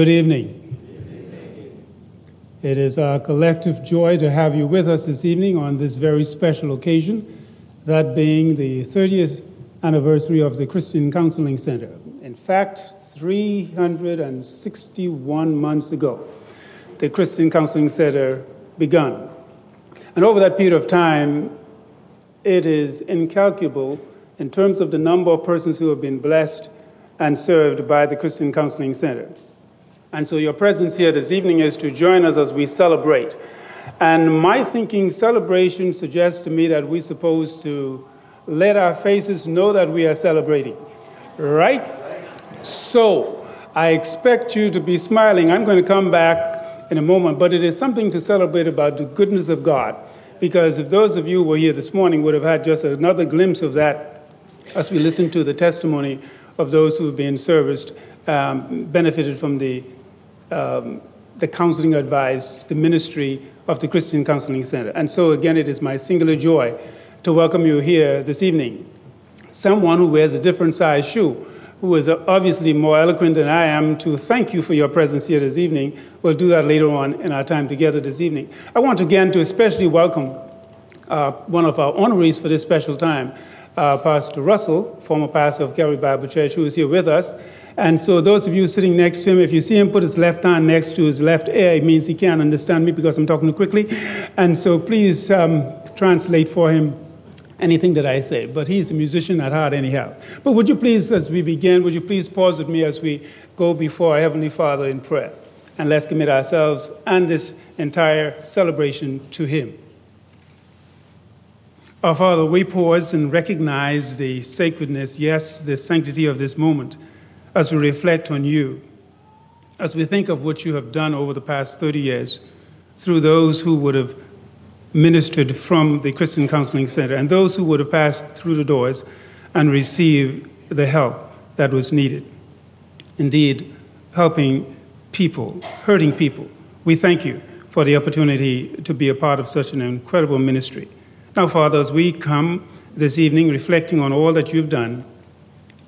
Good evening. It is our collective joy to have you with us this evening on this very special occasion, that being the 30th anniversary of the Christian Counseling Center. In fact, 361 months ago, the Christian Counseling Center began. And over that period of time, it is incalculable in terms of the number of persons who have been blessed and served by the Christian Counseling Center. And so your presence here this evening is to join us as we celebrate. And my thinking celebration suggests to me that we're supposed to let our faces know that we are celebrating. Right? So I expect you to be smiling. I'm going to come back in a moment, but it is something to celebrate about the goodness of God. Because if those of you who were here this morning would have had just another glimpse of that as we listened to the testimony of those who have been serviced, um, benefited from the the counseling advice, the ministry of the Christian Counseling Center. And so, again, it is my singular joy to welcome you here this evening. Someone who wears a different size shoe, who is obviously more eloquent than I am, to thank you for your presence here this evening. We'll do that later on in our time together this evening. I want again to especially welcome uh, one of our honorees for this special time, uh, Pastor Russell, former pastor of Gary Bible Church, who is here with us. And so, those of you sitting next to him, if you see him put his left hand next to his left ear, it means he can't understand me because I'm talking quickly. And so, please um, translate for him anything that I say. But he's a musician at heart, anyhow. But would you please, as we begin, would you please pause with me as we go before our Heavenly Father in prayer? And let's commit ourselves and this entire celebration to Him. Our Father, we pause and recognize the sacredness, yes, the sanctity of this moment as we reflect on you, as we think of what you have done over the past 30 years through those who would have ministered from the Christian Counseling Center and those who would have passed through the doors and received the help that was needed. Indeed, helping people, hurting people. We thank you for the opportunity to be a part of such an incredible ministry. Now, Father, as we come this evening reflecting on all that you've done,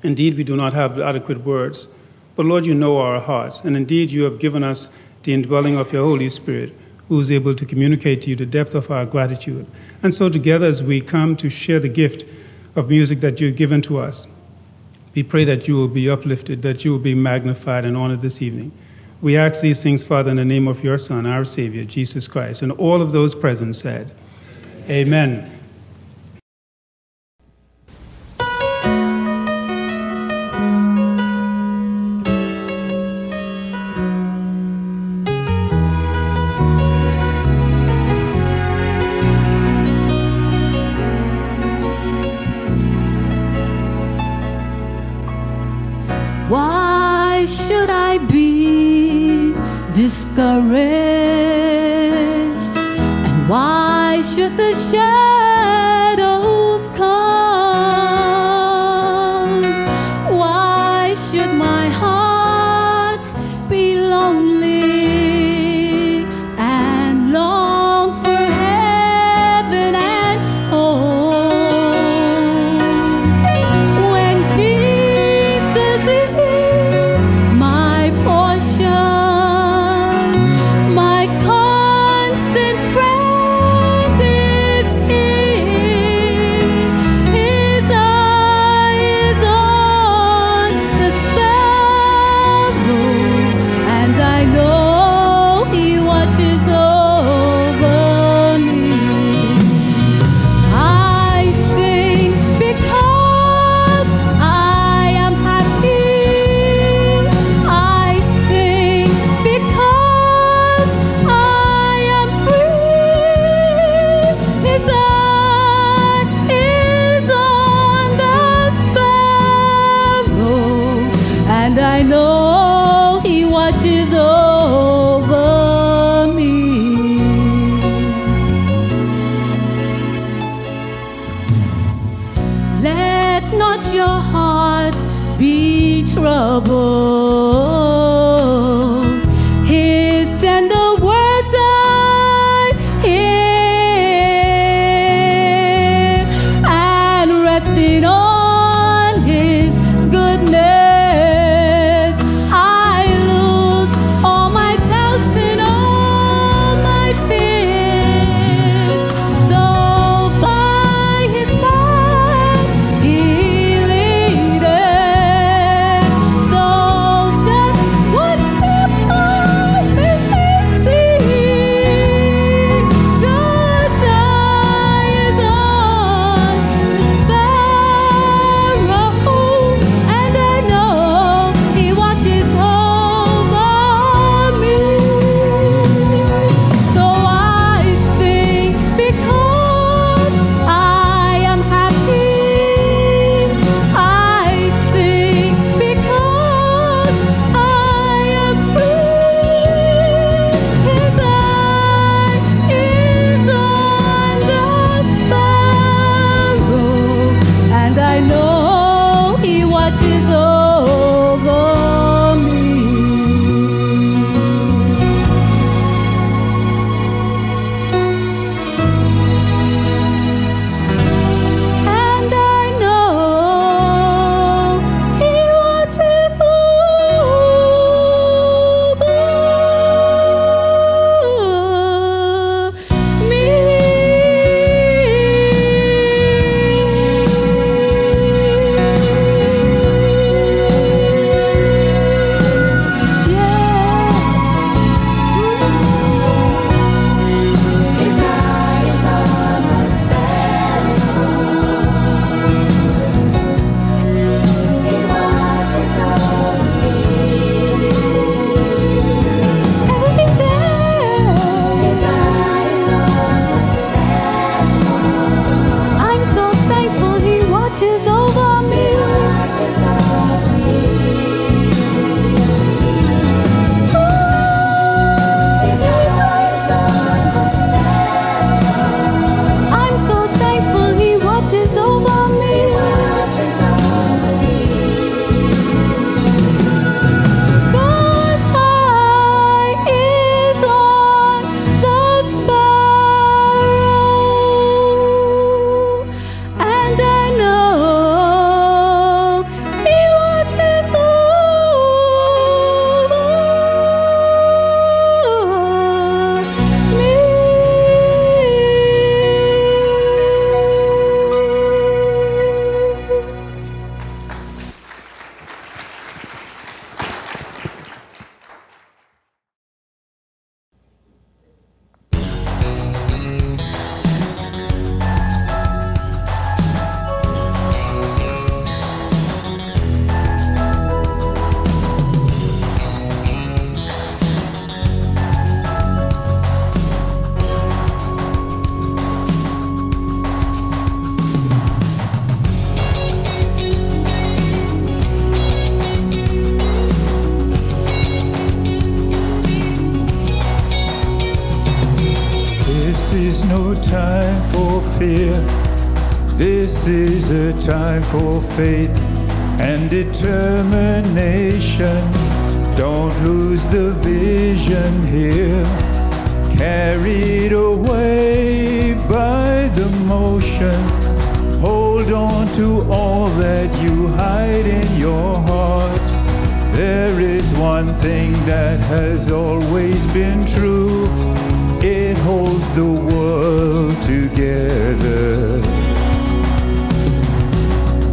Indeed, we do not have adequate words. But Lord, you know our hearts. And indeed, you have given us the indwelling of your Holy Spirit, who is able to communicate to you the depth of our gratitude. And so, together, as we come to share the gift of music that you've given to us, we pray that you will be uplifted, that you will be magnified and honored this evening. We ask these things, Father, in the name of your Son, our Savior, Jesus Christ. And all of those present said, Amen. no time for faith and determination. Don't lose the vision here. Carried away by the motion. Hold on to all that you hide in your heart. There is one thing that has always been true. It holds the world together.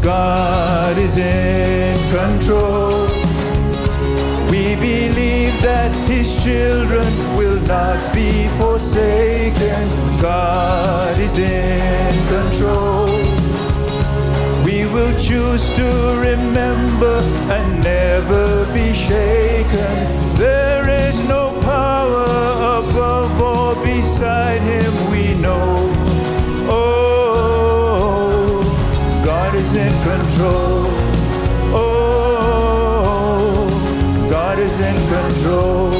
God is in control. We believe that His children will not be forsaken. God is in control. We will choose to remember and never be shaken. There is no power above or beside Him, we know. Is in control. Oh, God is in control.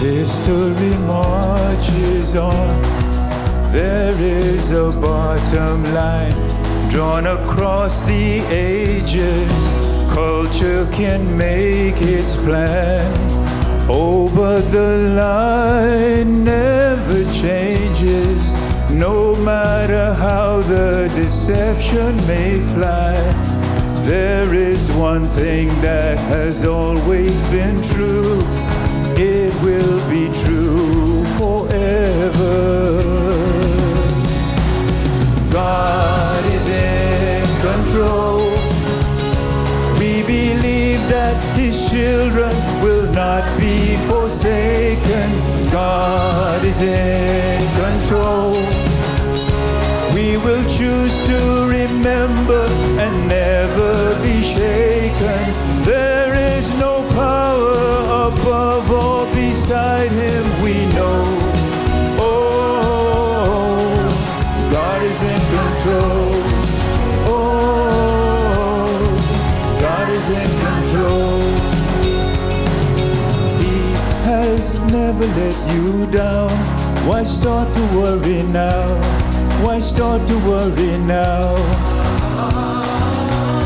History marches on. There is a bottom line drawn across the ages. Culture can make its plan. Oh, but the line never changes. No matter how the deception may fly. There is one thing that has always been true. It will be true forever. God is in control. We believe that His children be forsaken. God is in control. We will choose to remember and never be shaken. There is no power above or beside Him, let you down. Why start to worry now? Why start to worry now?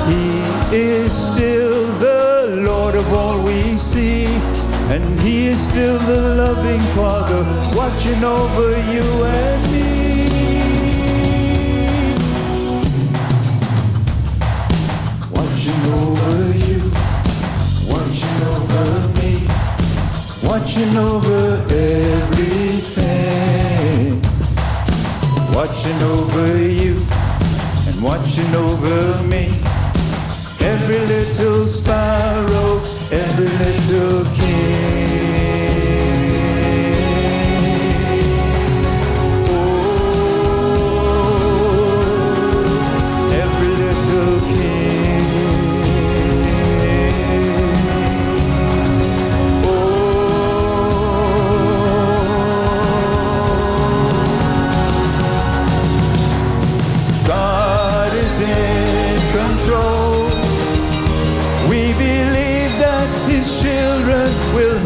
He is still the Lord of all we see, and He is still the loving Father watching over you and me. Watching over everything. Watching over you and watching over me. Every little sparrow, every little king.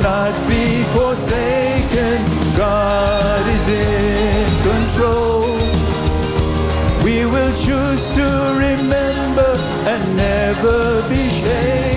Not be forsaken. God is in control. We will choose to remember and never be shaken.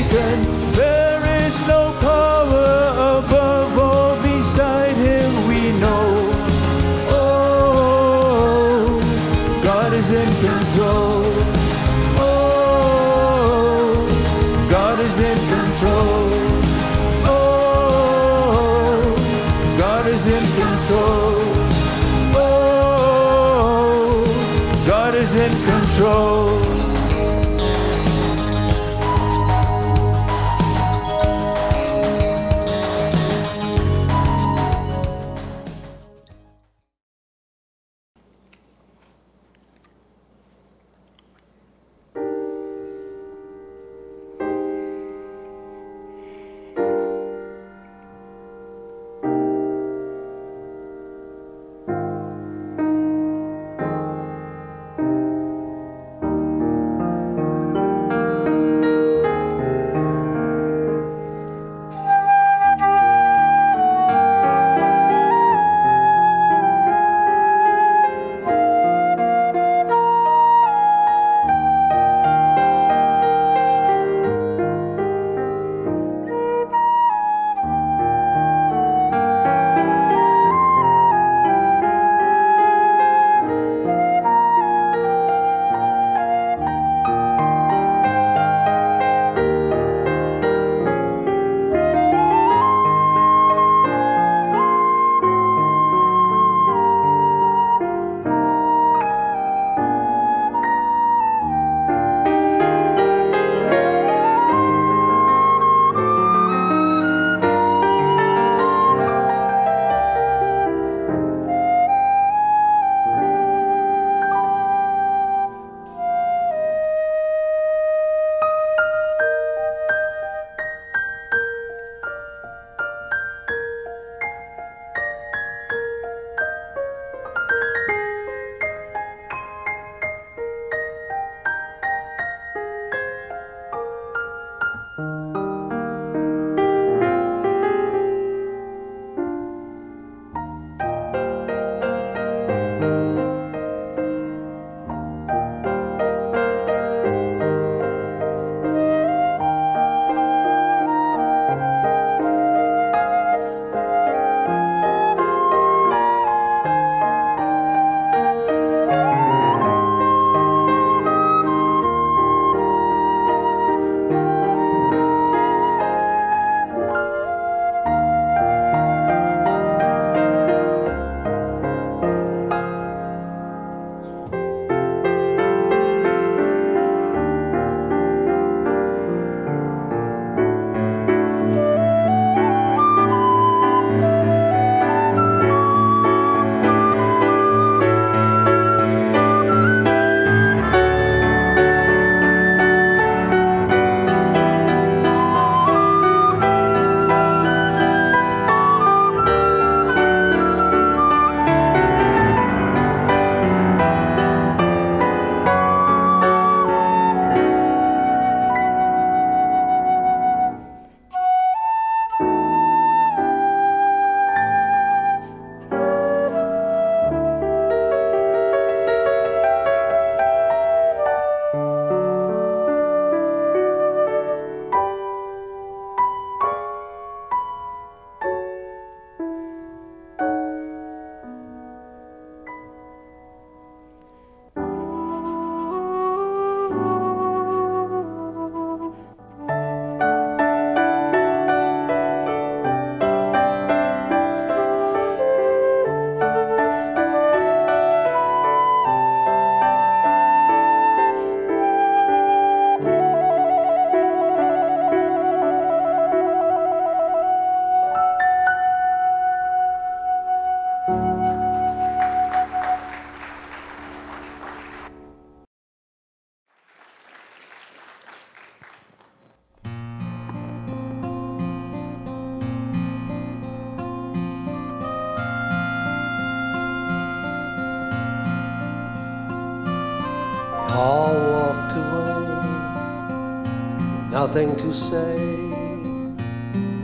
Nothing to say.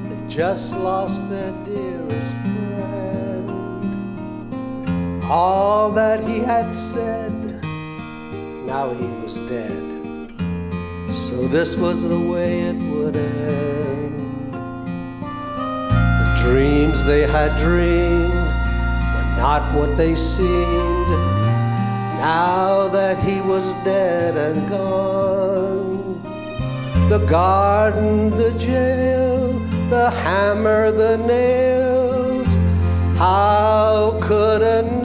They just lost their dearest friend. All that he had said, now he was dead. So this was the way it would end. The dreams they had dreamed were not what they seemed. Now that he was dead and gone, the garden, the jail, the hammer, the nails, how could a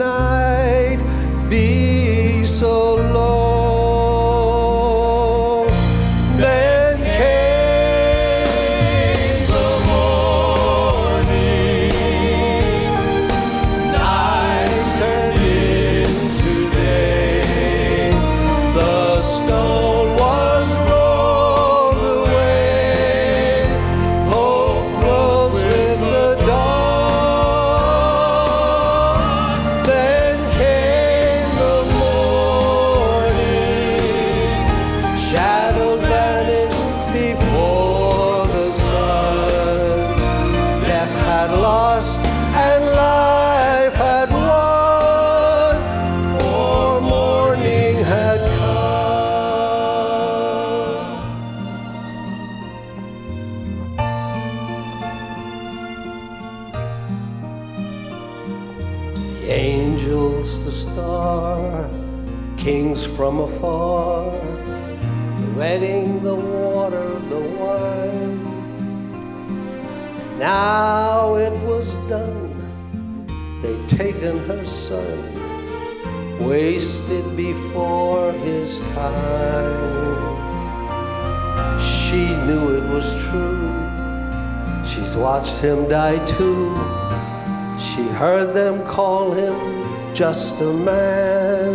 Now it was done. They'd taken her son, wasted before his time. She knew it was true. She's watched him die too. She heard them call him just a man.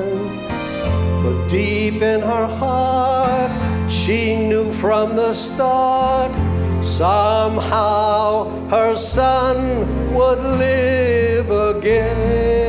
But deep in her heart, she knew from the start somehow her son would live again.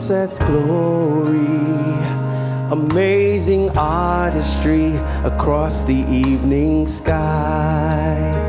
Sunset's glory, amazing artistry across the evening sky.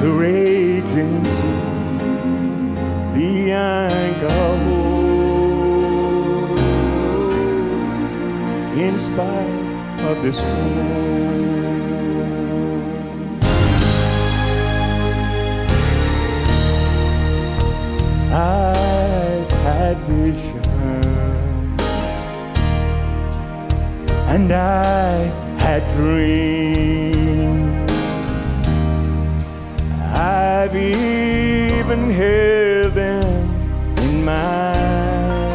the raging sea, the anchor holds in spite of the storm. I've had visions and I've had dreams I've even heaven in mind.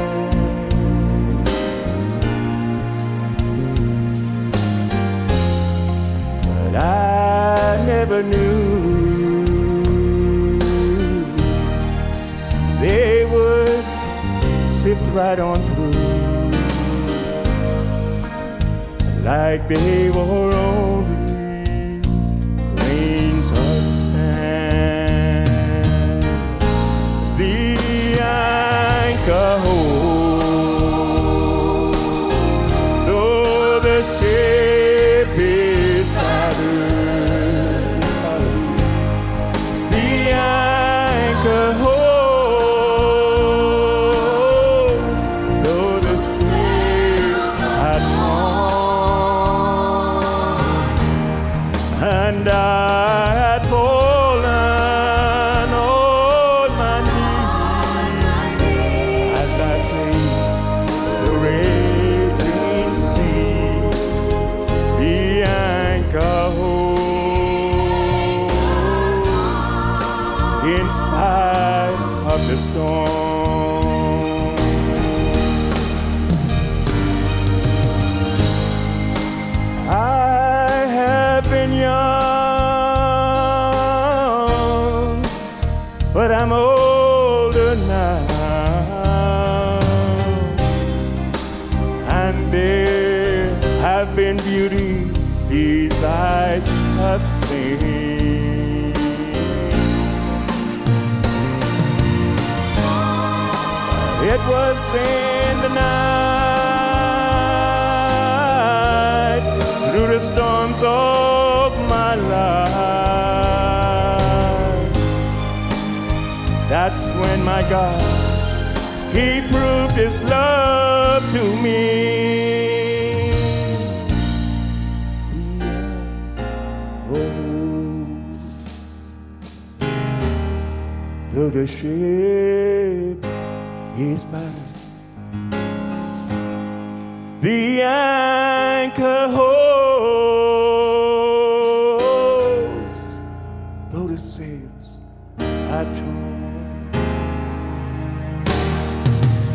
But I never knew they would sift right on through like they were on. a home. beauty these eyes have seen. It was in the night, through the storms of my life. That's when my God, He proved His love to me. though the ship is mine. The anchor holds, though the sails are torn.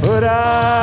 But I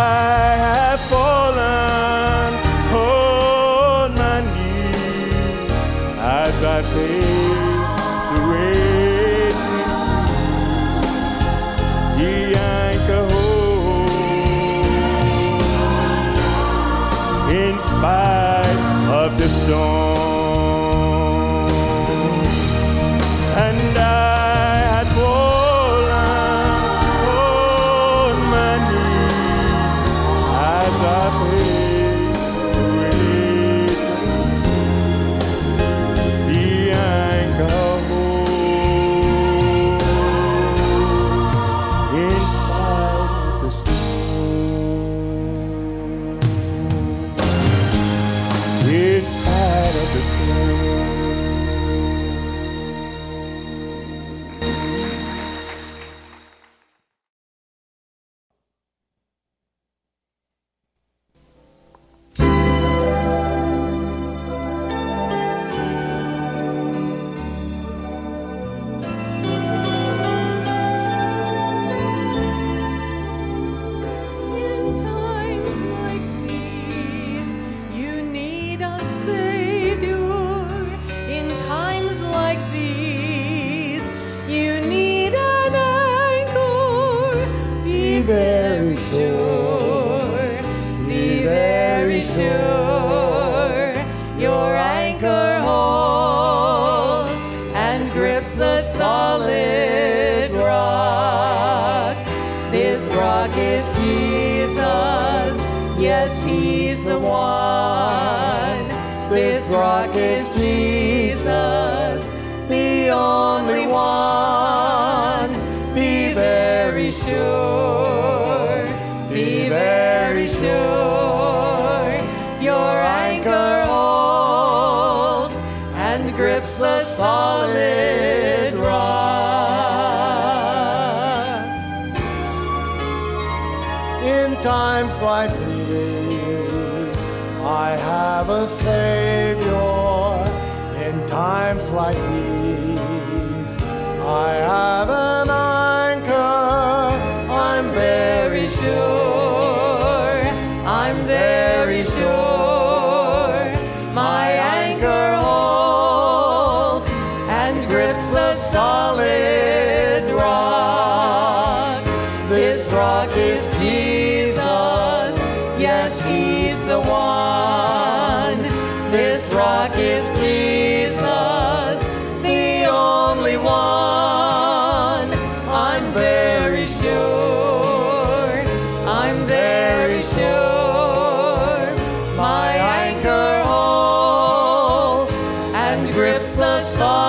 the song.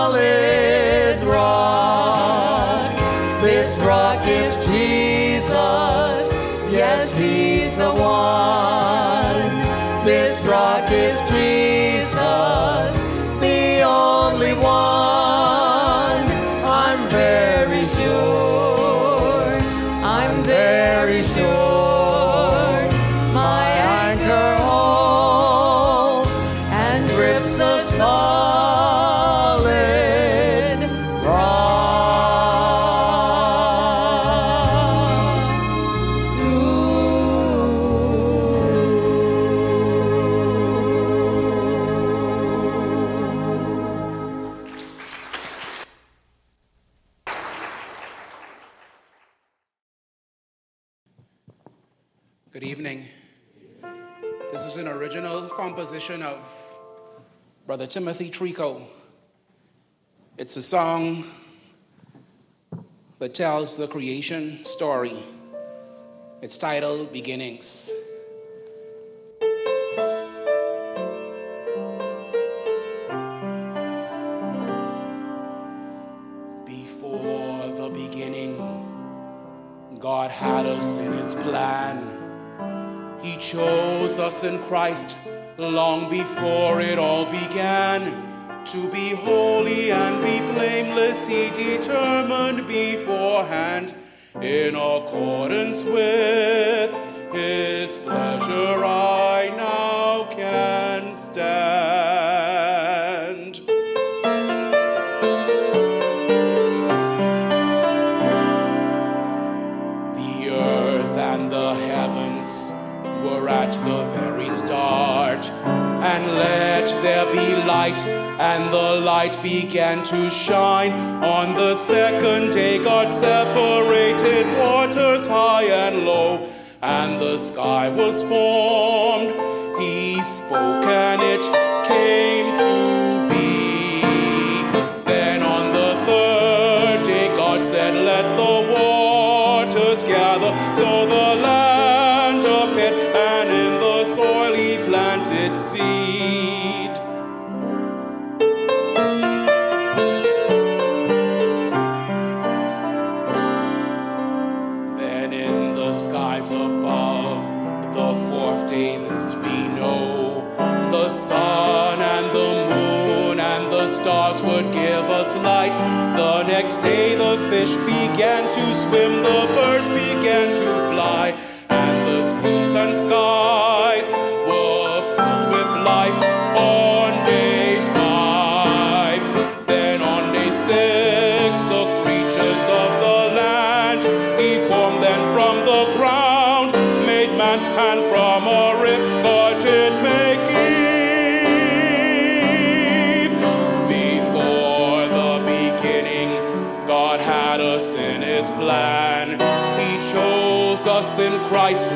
Timothy Trico. It's a song that tells the creation story. It's titled Beginnings. Before the beginning, God had us in His plan. He chose us in Christ long before it all began. To be holy and be blameless, He determined beforehand. In accordance with His pleasure, I now can stand. Let there be light, and the light began to shine. On the second day, God separated waters high and low, and the sky was formed. He spoke, and it came to next day, the fish began to swim, the birds began to fly, us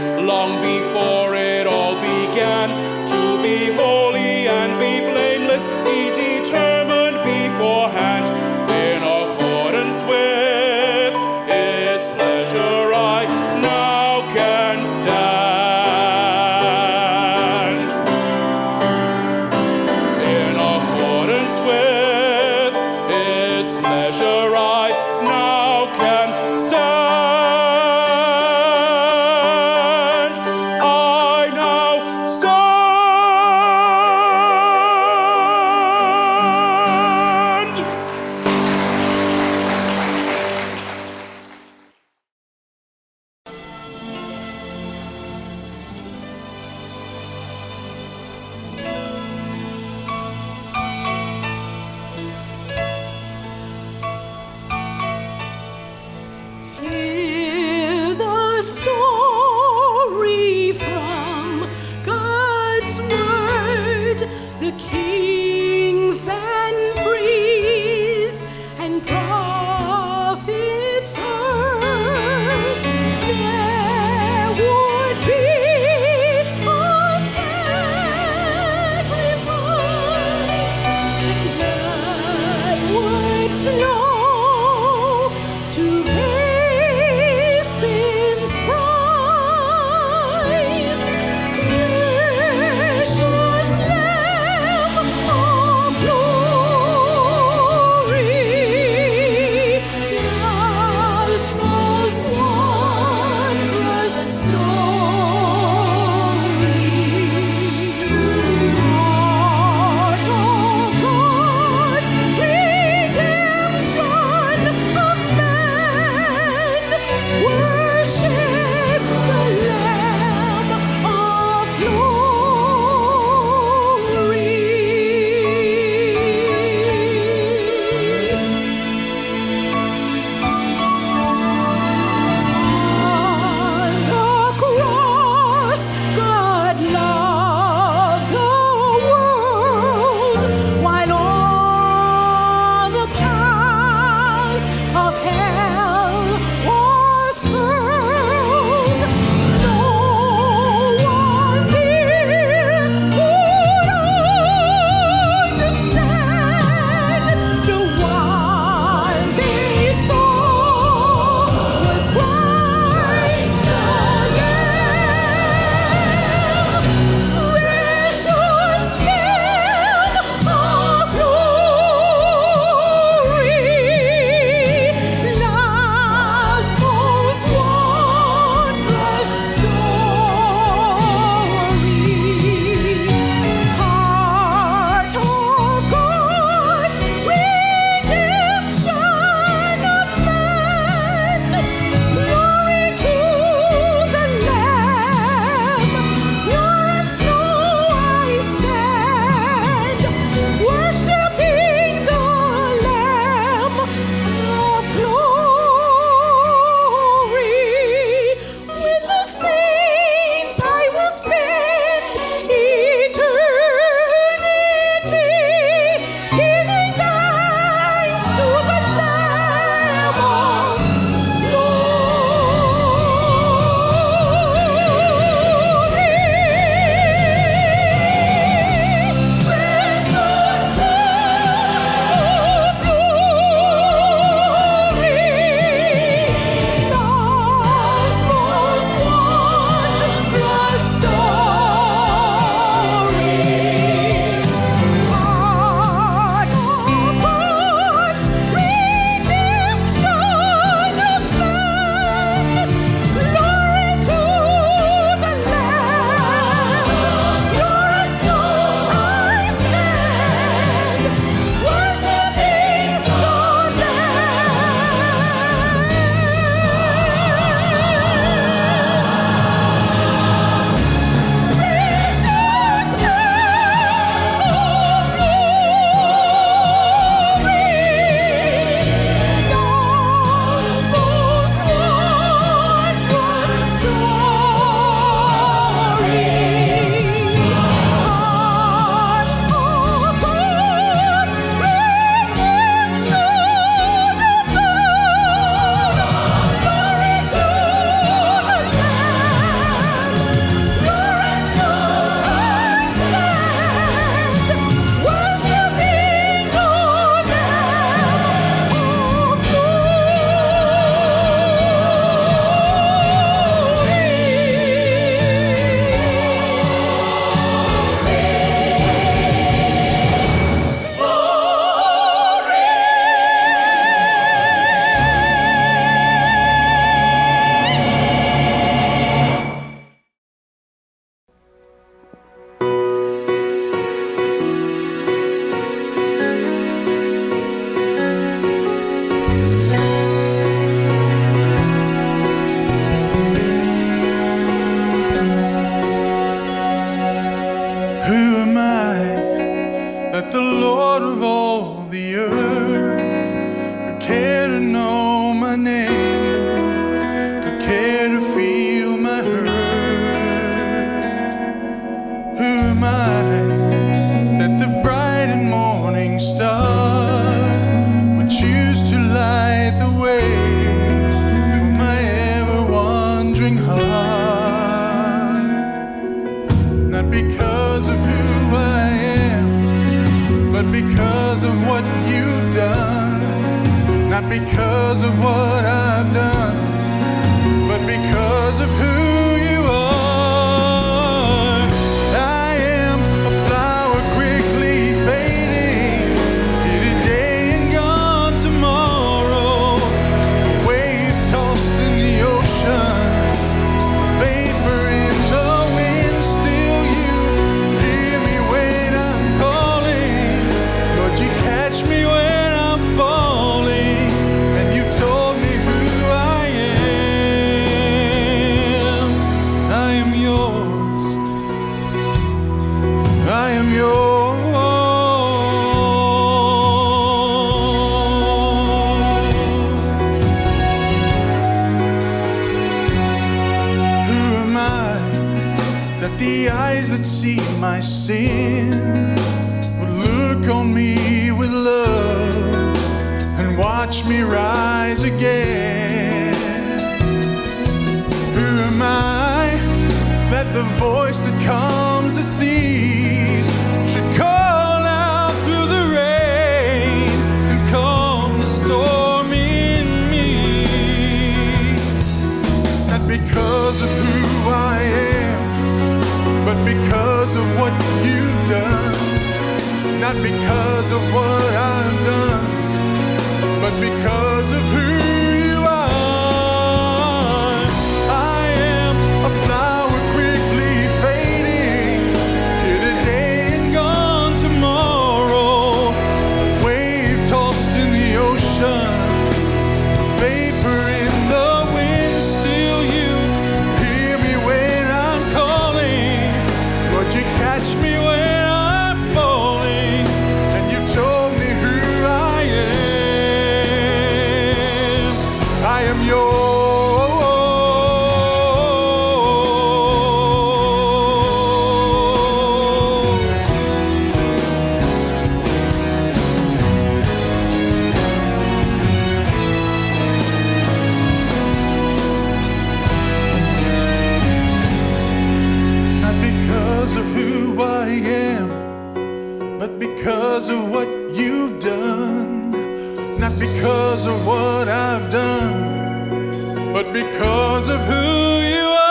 but because of who you are.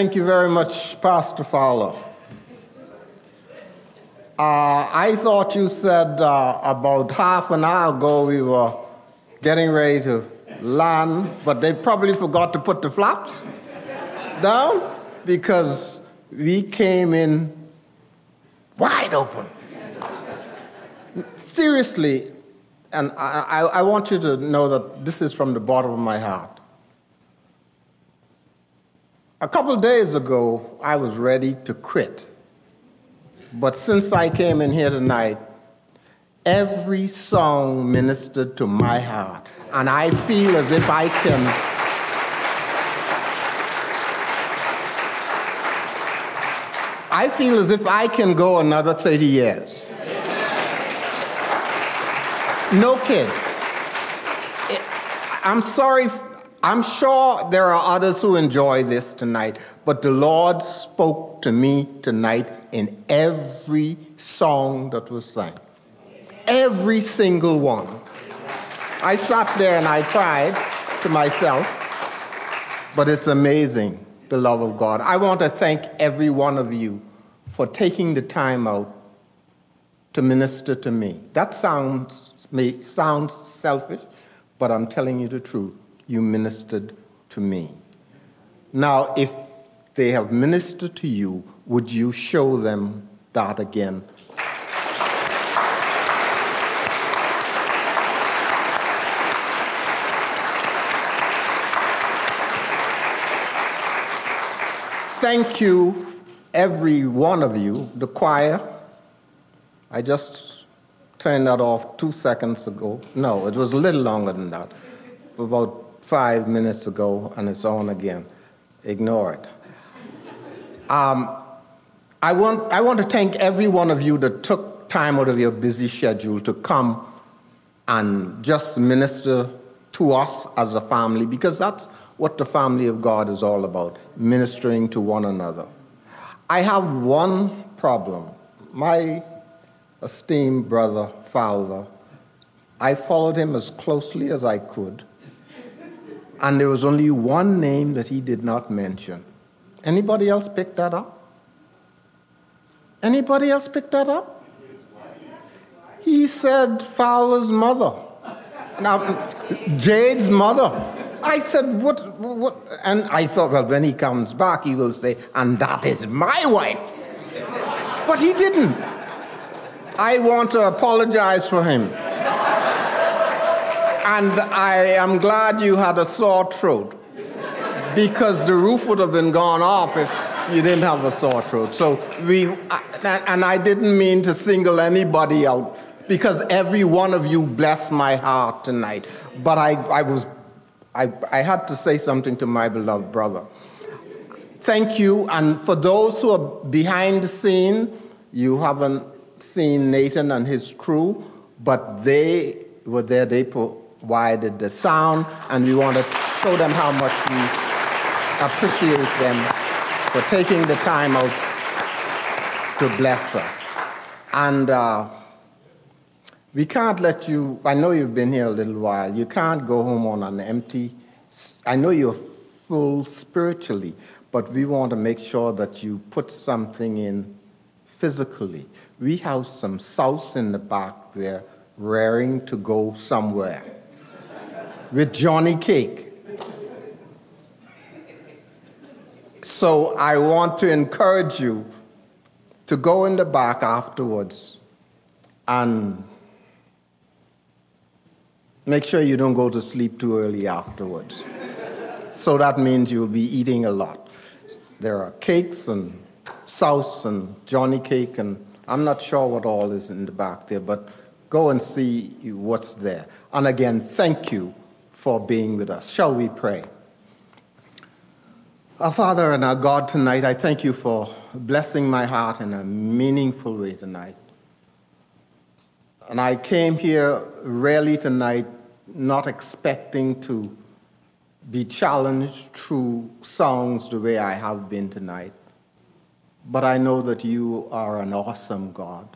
Thank you very much, Pastor Fowler. Uh, I thought you said uh, about half an hour ago we were getting ready to land, but they probably forgot to put the flaps down because we came in wide open. Seriously, and I, I, I want you to know that this is from the bottom of my heart. A couple of days ago, I was ready to quit. But since I came in here tonight, every song ministered to my heart. And I feel as if I can. I feel as if I can go another 30 years. No kid. I'm sorry. I'm sure there are others who enjoy this tonight, but the Lord spoke to me tonight in every song that was sang. Every single one. I sat there and I cried to myself, but it's amazing the love of God. I want to thank every one of you for taking the time out to minister to me. That sounds may sound selfish, but I'm telling you the truth. You ministered to me. Now, if they have ministered to you, would you show them that again? Thank you, every one of you, the choir. I just turned that off two seconds ago. No, it was a little longer than that. About five minutes ago, and it's on again. Ignore it. Um, I, want, I want to thank every one of you that took time out of your busy schedule to come and just minister to us as a family, because that's what the family of God is all about ministering to one another. I have one problem. My esteemed brother Fowler, I followed him as closely as I could, and there was only one name that he did not mention. Anybody else pick that up? Anybody else pick that up? He said Fowler's mother. Now, Jade's mother. I said, what, what? And I thought, well, when he comes back, he will say, and that is my wife. But he didn't. I want to apologize for him. And I am glad you had a sore throat because the roof would have been gone off if you didn't have a sore throat. So we, and I didn't mean to single anybody out because every one of you blessed my heart tonight. But I, I was I, I had to say something to my beloved brother. Thank you. And for those who are behind the scene, you haven't seen Nathan and his crew, but they were there. They provided the sound, and we want to show them how much we appreciate them for taking the time out to bless us. And uh, we can't let you, I know you've been here a little while, you can't go home on an empty, I know you're full spiritually, but we want to make sure that you put something in physically. We have some sauce in the back there raring to go somewhere with Johnny Cake. So I want to encourage you to go in the back afterwards and Make sure you don't go to sleep too early afterwards. so that means you'll be eating a lot. There are cakes and sauce and Johnny cake, and I'm not sure what all is in the back there, but go and see what's there. And again, thank you for being with us. Shall we pray? Our Father and our God, tonight, I thank you for blessing my heart in a meaningful way tonight. And I came here really tonight not expecting to be challenged through songs the way I have been tonight. But I know that you are an awesome God.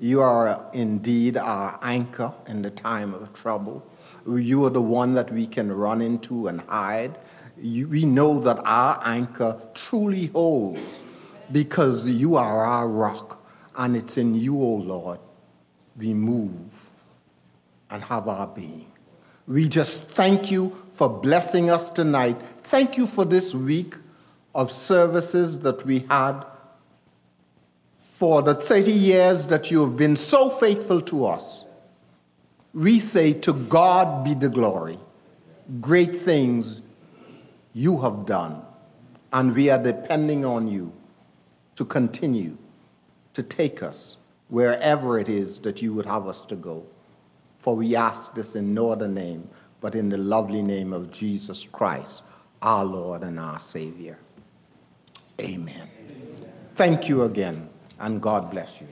You are indeed our anchor in the time of trouble. You are the one that we can run into and hide. you, we know that our anchor truly holds because you are our rock, and it's in you, O Lord, we move and have our being. We just thank you for blessing us tonight. Thank you for this week of services that we had, for the 30 years that you have been so faithful to us. We say, To God be the glory. Great things you have done, and we are depending on you to continue to take us wherever it is that you would have us to go. For we ask this in no other name, but in the lovely name of Jesus Christ, our Lord and our Savior. Amen. Thank you again, and God bless you.